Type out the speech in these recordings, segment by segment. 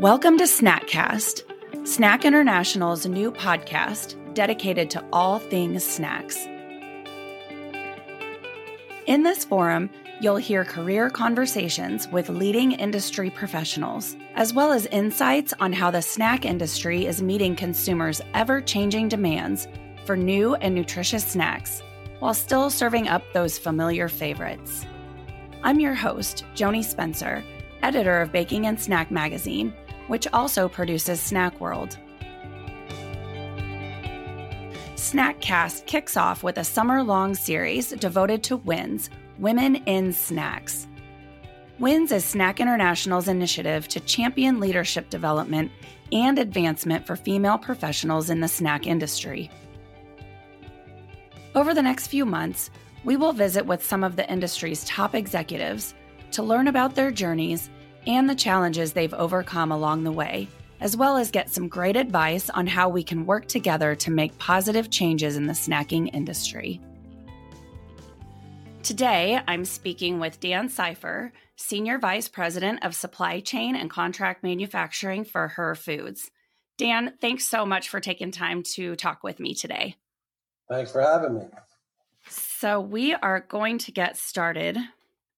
Welcome to Snackcast, SNAC International's new podcast dedicated to all things snacks. In this forum, you'll hear career conversations with leading industry professionals, as well as insights on how the snack industry is meeting consumers' ever changing demands for new and nutritious snacks while still serving up those familiar favorites. I'm your host, Joanie Spencer, editor of Baking and Snack Magazine which also produces Snack World. Snackcast kicks off with a summer long series devoted to WINS, Women in Snacks. WINS is SNAC International's initiative to champion leadership development and advancement for female professionals in the snack industry. Over the next few months, we will visit with some of the industry's top executives to learn about their journeys and the challenges they've overcome along the way, as well as get some great advice on how we can work together to make positive changes in the snacking industry. Today, I'm speaking with Dan Seifer, Senior Vice President of Supply Chain and Contract Manufacturing for Herr Foods. Dan, thanks so much for taking time to talk with me today. Thanks for having me. So, we are going to get started.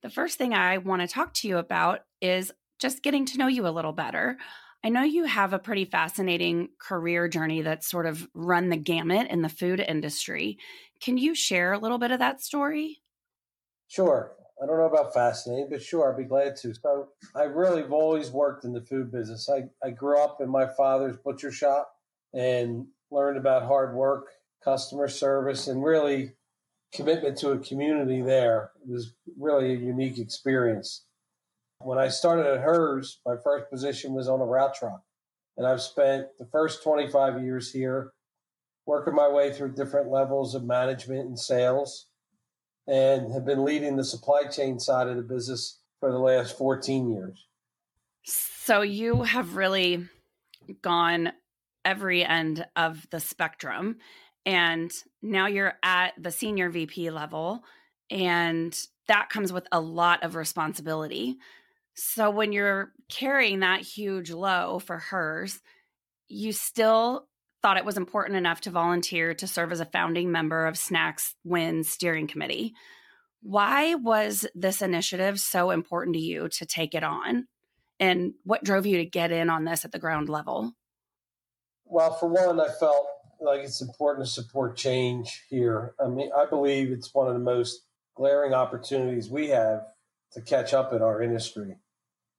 The first thing I want to talk to you about is just getting to know you a little better. I know you have a pretty fascinating career journey that's sort of run the gamut in the food industry. Can you share a little bit of that story? Sure. I don't know about fascinating, but sure, I'd be glad to. So, I really have always worked in the food business. I, I grew up in my father's butcher shop and learned about hard work, customer service, and really commitment to a community there. It was really a unique experience. When I started at Herr's, my first position was on a route truck. And I've spent the first 25 years here working my way through different levels of management and sales and have been leading the supply chain side of the business for the last 14 years. So you have really gone every end of the spectrum and now you're at the senior VP level and that comes with a lot of responsibility. So when you're carrying that huge low for Herr's, you still thought it was important enough to volunteer to serve as a founding member of SNAC's WINS Steering Committee. Why was this initiative so important to you to take it on? And what drove you to get in on this at the ground level? Well, for one, I felt like it's important to support change here. I mean, I believe it's one of the most glaring opportunities we have to catch up in our industry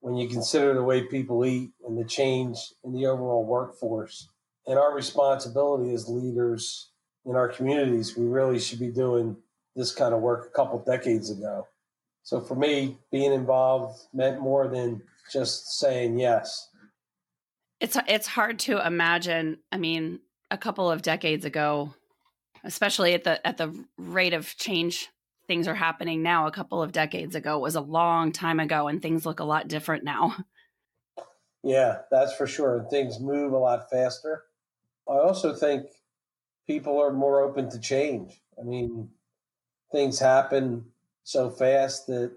when you consider the way people eat and the change in the overall workforce and our responsibility as leaders in our communities, we really should be doing this kind of work a couple decades ago. So for me, being involved meant more than just saying yes. It's it's hard to imagine. I mean, a couple of decades ago, especially at the at the rate of change things are happening now a couple of decades ago. Was a long time ago and things look a lot different now. Yeah that's for sure. Things move a lot faster. I also think people are more open to change. I mean things happen so fast that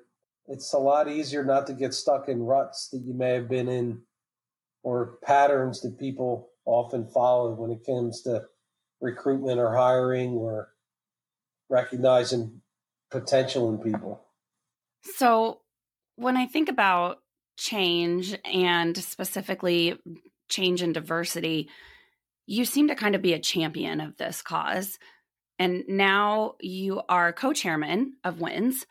it's a lot easier not to get stuck in ruts that you may have been in or patterns that people often follow when it comes to recruitment or hiring or recognizing potential in people. So, when I think about change and specifically change and diversity, you seem to kind of be a champion of this cause. And now you are co chairman of WINS.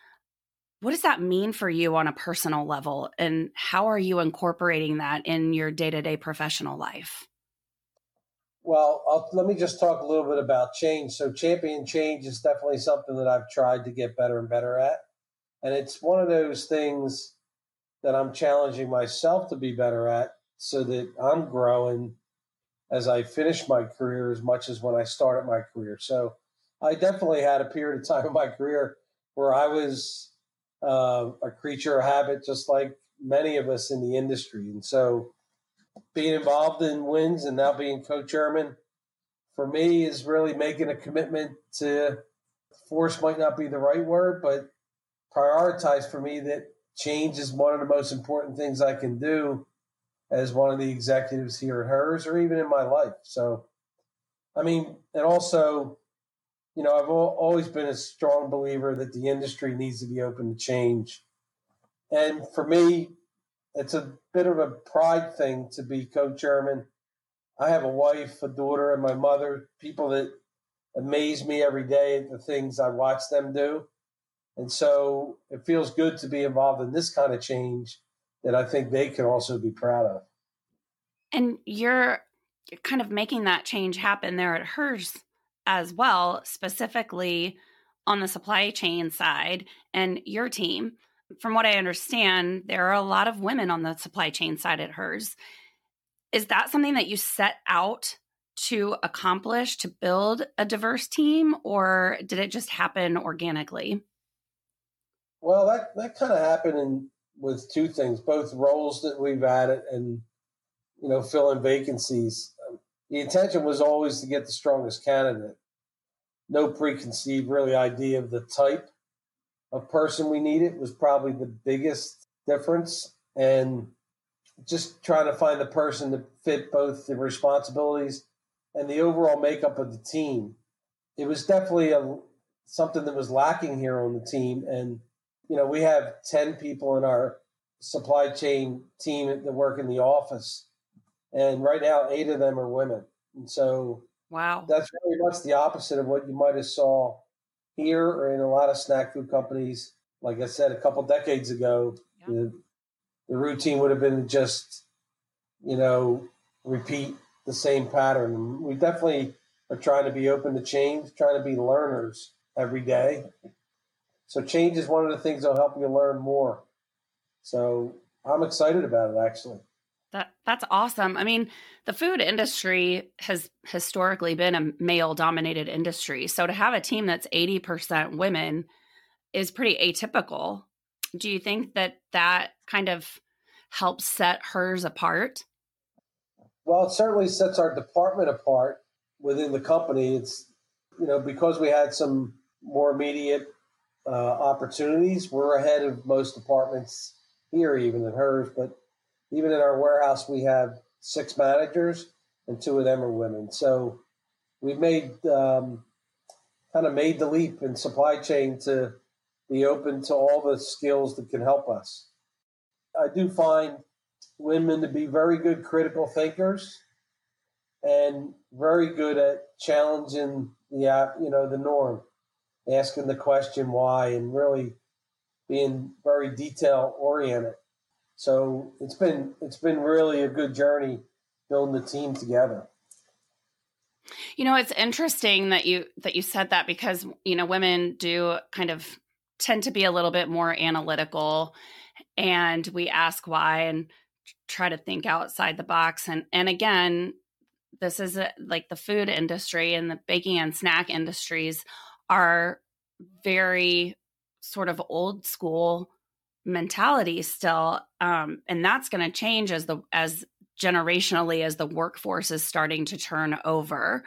What does that mean for you on a personal level? And how are you incorporating that in your day to day professional life? Well, I'll, let me just talk a little bit about change. So, champion change is definitely something that I've tried to get better and better at. And it's one of those things that I'm challenging myself to be better at so that I'm growing as I finish my career as much as when I started my career. So, I definitely had a period of time in my career where I was uh, a creature of habit, just like many of us in the industry. And so, being involved in WINS and now being co-chairman for me is really making a commitment to force might not be the right word, but prioritize for me that change is one of the most important things I can do as one of the executives here at Herr's or even in my life. So, I mean, and also, you know, I've always been a strong believer that the industry needs to be open to change. And for me, it's a bit of a pride thing to be co-chairman. I have a wife, a daughter, and my mother, people that amaze me every day at the things I watch them do. And so it feels good to be involved in this kind of change that I think they can also be proud of. And you're kind of making that change happen there at Herr's as well, specifically on the supply chain side and your team. From what I understand, there are a lot of women on the supply chain side at Herr's. Is that something that you set out to accomplish to build a diverse team, or did it just happen organically? Well, that, that kind of happened in, with two things, both roles that we've added and, you know, filling vacancies. Um, the intention was always to get the strongest candidate. No preconceived really idea of the type of person we needed was probably the biggest difference. And just trying to find the person to fit both the responsibilities and the overall makeup of the team. It was definitely a something that was lacking here on the team. And you know, we have ten people in our supply chain team that work in the office, and right now eight of them are women. And so, wow, that's very much the opposite of what you might have saw here or in a lot of snack food companies. Like I said, a couple decades ago, yeah. the, the routine would have been just, you know, repeat the same pattern. We definitely are trying to be open to change, trying to be learners every day. So change is one of the things that'll help you learn more. So I'm excited about it actually. That that's awesome. I mean, the food industry has historically been a male dominated industry. So to have a team that's 80% women is pretty atypical. Do you think that that kind of helps set Herr's apart? Well, it certainly sets our department apart within the company. It's, you know, because we had some more immediate uh, opportunities, we're ahead of most departments here, even at Herr's, But even in our warehouse, we have six managers, and two of them are women. So we've made um, kind of made the leap in supply chain to be open to all the skills that can help us. I do find women to be very good critical thinkers and very good at challenging the you know the norm, asking the question why, and really being very detail oriented. So it's been it's been really a good journey building the team together. You know, it's interesting that you that you said that because you know women do kind of tend to be a little bit more analytical and we ask why and try to think outside the box and and again this is a, like the food industry and the baking and snack industries are very sort of old school mentality still um, and that's going to change as the as generationally as the workforce is starting to turn over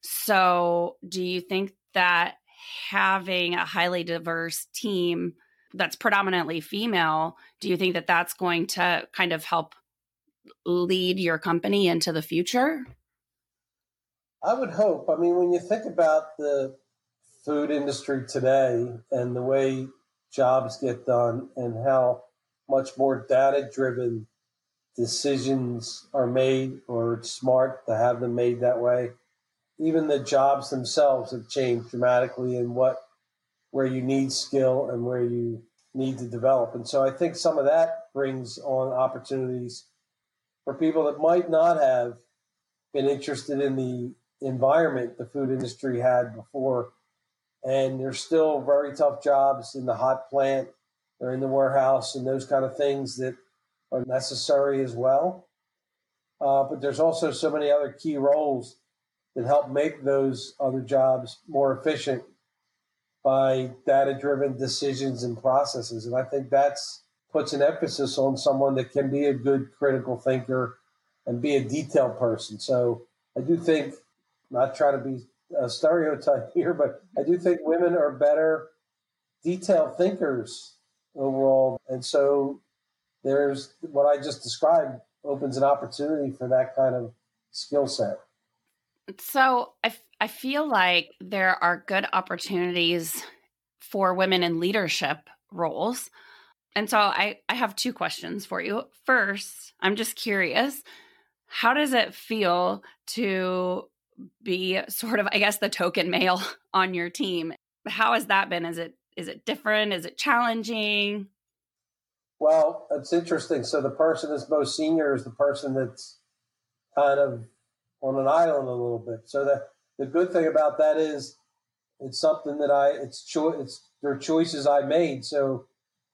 so do you think that having a highly diverse team that's predominantly female do you think that that's going to kind of help lead your company into the future? I would hope. I mean, when you think about the food industry today and the way jobs get done and how much more data driven decisions are made, or it's smart to have them made that way. Even the jobs themselves have changed dramatically in what where you need skill and where you need to develop. And so I think some of that brings on opportunities for people that might not have been interested in the environment the food industry had before. And there's still very tough jobs in the hot plant or in the warehouse and those kind of things that are necessary as well. Uh, but there's also so many other key roles that help make those other jobs more efficient by data driven decisions and processes. And I think that's puts an emphasis on someone that can be a good critical thinker and be a detailed person. So I do think, not trying to be a stereotype here, but I do think women are better detailed thinkers overall. And so there's what I just described opens an opportunity for that kind of skill set. So I, f- I feel like there are good opportunities for women in leadership roles. And so I, I have two questions for you. First, I'm just curious how does it feel to be sort of, I guess, the token male on your team? How has that been? Is it is it different? Is it challenging? Well, it's interesting. So the person that's most senior is the person that's kind of on an island a little bit. So the the good thing about that is it's something that I it's choice it's their choices I made. So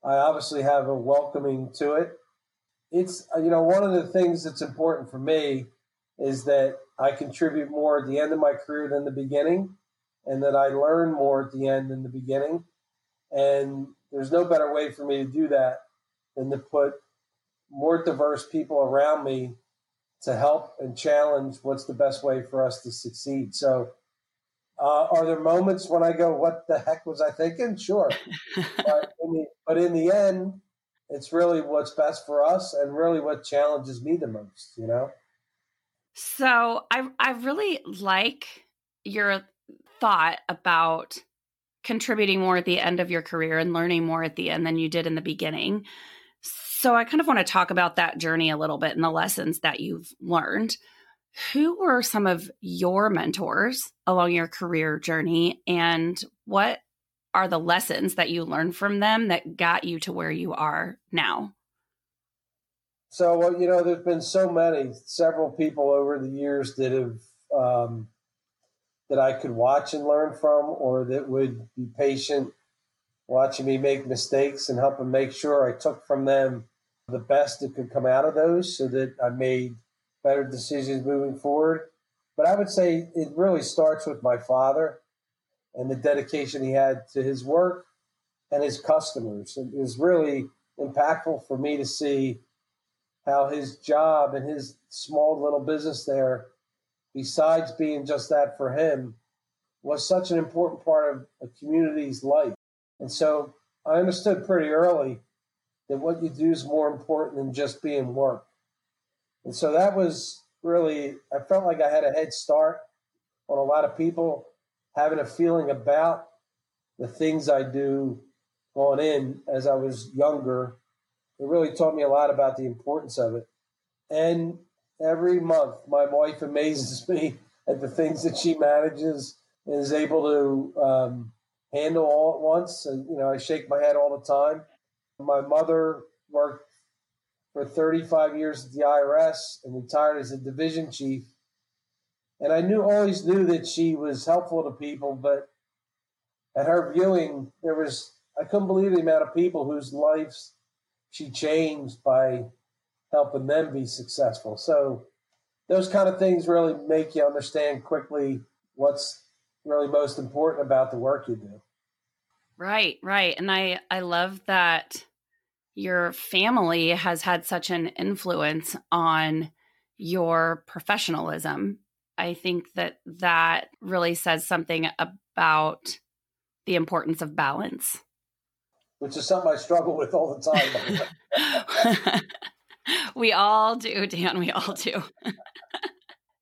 I obviously have a welcoming to it. It's you know one of the things that's important for me is that I contribute more at the end of my career than the beginning, and that I learn more at the end than the beginning. And there's no better way for me to do that than to put more diverse people around me to help and challenge what's the best way for us to succeed. So, uh, are there moments when I go, "What the heck was I thinking?" Sure, but, in the, but in the end, it's really what's best for us, and really what challenges me the most. You know. So I I really like your thought about contributing more at the end of your career and learning more at the end than you did in the beginning. So I kind of want to talk about that journey a little bit and the lessons that you've learned. Who were some of your mentors along your career journey and what are the lessons that you learned from them that got you to where you are now? So, well, you know, there's been so many, several people over the years that have um, that I could watch and learn from, or that would be patient watching me make mistakes and helping make sure I took from them the best that could come out of those so that I made better decisions moving forward. But I would say it really starts with my father and the dedication he had to his work and his customers. It was really impactful for me to see how his job and his small little business there besides being just that for him, was such an important part of a community's life. And so I understood pretty early that what you do is more important than just being work. And so that was really, I felt like I had a head start on a lot of people having a feeling about the things I do going in as I was younger. It really taught me a lot about the importance of it. And every month. My wife amazes me at the things that she manages and is able to um, handle all at once. And, you know, I shake my head all the time. My mother worked for 35 years at the IRS and retired as a division chief. And I knew always knew that she was helpful to people, but at her viewing, there was I couldn't believe the amount of people whose lives she changed by helping them be successful. So those kind of things really make you understand quickly what's really most important about the work you do. Right, right. And I I love that your family has had such an influence on your professionalism. I think that that really says something about the importance of balance. Which is something I struggle with all the time. we all do, Dan. We all do.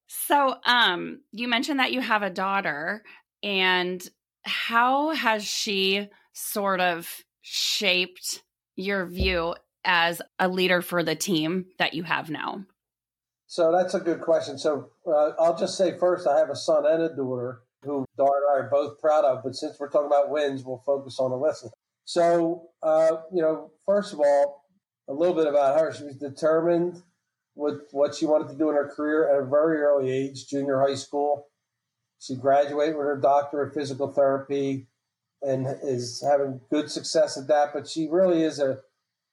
so, um, you mentioned that you have a daughter, and how has she sort of shaped your view as a leader for the team that you have now? So that's a good question. So uh, I'll just say first, I have a son and a daughter who Dara and I are both proud of. But since we're talking about wins, we'll focus on Alyssa. So, uh, you know, first of all, a little bit about her. She was determined with what she wanted to do in her career at a very early age, junior high school. She graduated with her doctor of physical therapy and is having good success at that. But she really is a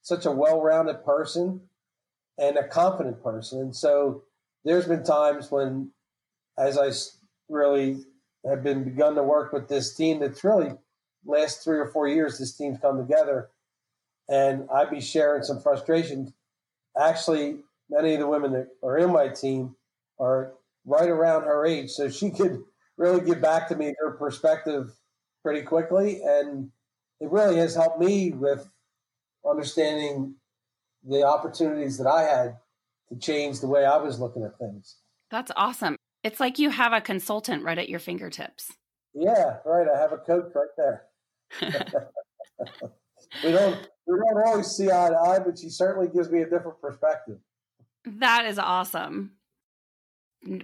such a well-rounded person and a confident person. And so there's been times when, as I really have been begun to work with this team, that's really last three or four years, this team's come together and I'd be sharing some frustrations. Actually, many of the women that are in my team are right around her age, so she could really give back to me her perspective pretty quickly, and it really has helped me with understanding the opportunities that I had to change the way I was looking at things. That's awesome. It's like you have a consultant right at your fingertips. Yeah, right. I have a coach right there. We don't we don't always see eye to eye, but she certainly gives me a different perspective. That is awesome.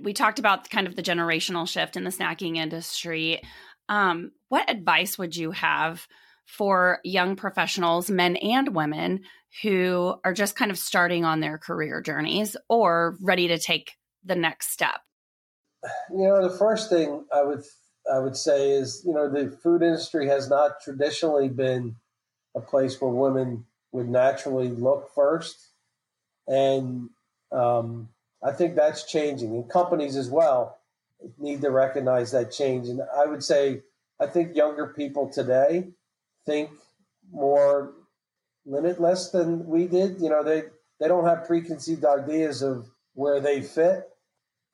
We talked about kind of the generational shift in the snacking industry. Um, what advice would you have for young professionals, men and women, who are just kind of starting on their career journeys or ready to take the next step? You know, the first thing I would I would say is, you know, the food industry has not traditionally been a place where women would naturally look first, and um, I think that's changing. And companies as well need to recognize that change. And I would say, I think younger people today think more limitless than we did. You know, they they don't have preconceived ideas of where they fit,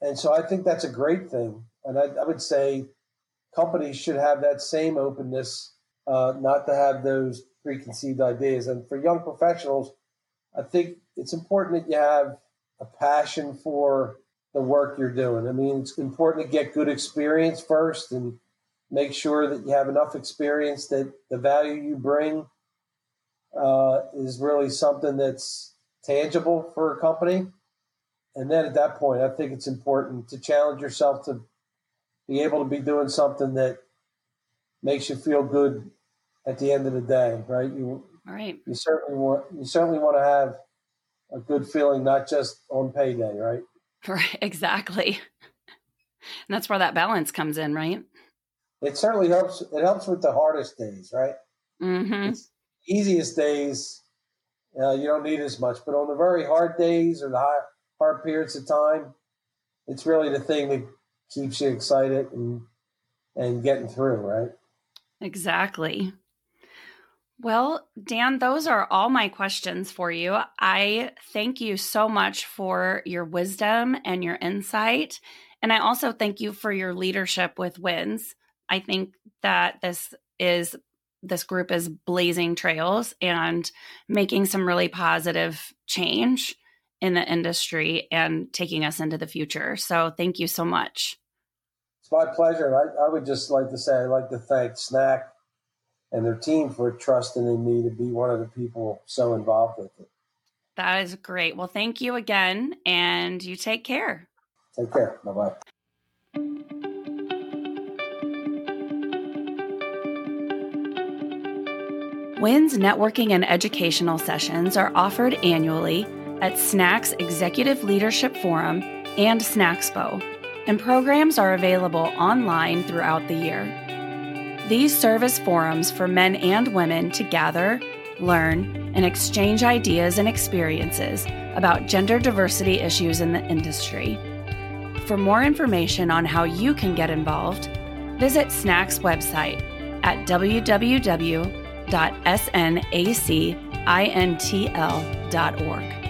and so I think that's a great thing. And I, I would say companies should have that same openness, uh, not to have those preconceived ideas. And for young professionals, I think it's important that you have a passion for the work you're doing. I mean, it's important to get good experience first and make sure that you have enough experience that the value you bring uh, is really something that's tangible for a company. And then at that point, I think it's important to challenge yourself to be able to be doing something that makes you feel good at the end of the day, right? You, right. You certainly want you certainly want to have a good feeling, not just on payday, right? Right. Exactly. And that's where that balance comes in, right? It certainly helps. It helps with the hardest days, right? Mm-hmm. easiest days, uh, you don't need as much, but on the very hard days or the hard, hard periods of time, it's really the thing that keeps you excited and and getting through, right? Exactly. Well, Dan, those are all my questions for you. I thank you so much for your wisdom and your insight. And I also thank you for your leadership with WINS. I think that this is this group is blazing trails and making some really positive change in the industry and taking us into the future. So thank you so much. It's my pleasure. I, I would just like to say I'd like to thank SNAC and their team for trusting in me to be one of the people so involved with it. That is great. Well, thank you again, and you take care. Take care. Bye bye. WINS networking and educational sessions are offered annually at SNAC's Executive Leadership Forum and SNAXPO, and programs are available online throughout the year. These serve as forums for men and women to gather, learn, and exchange ideas and experiences about gender diversity issues in the industry. For more information on how you can get involved, visit SNAC's website at www.snacintl.org.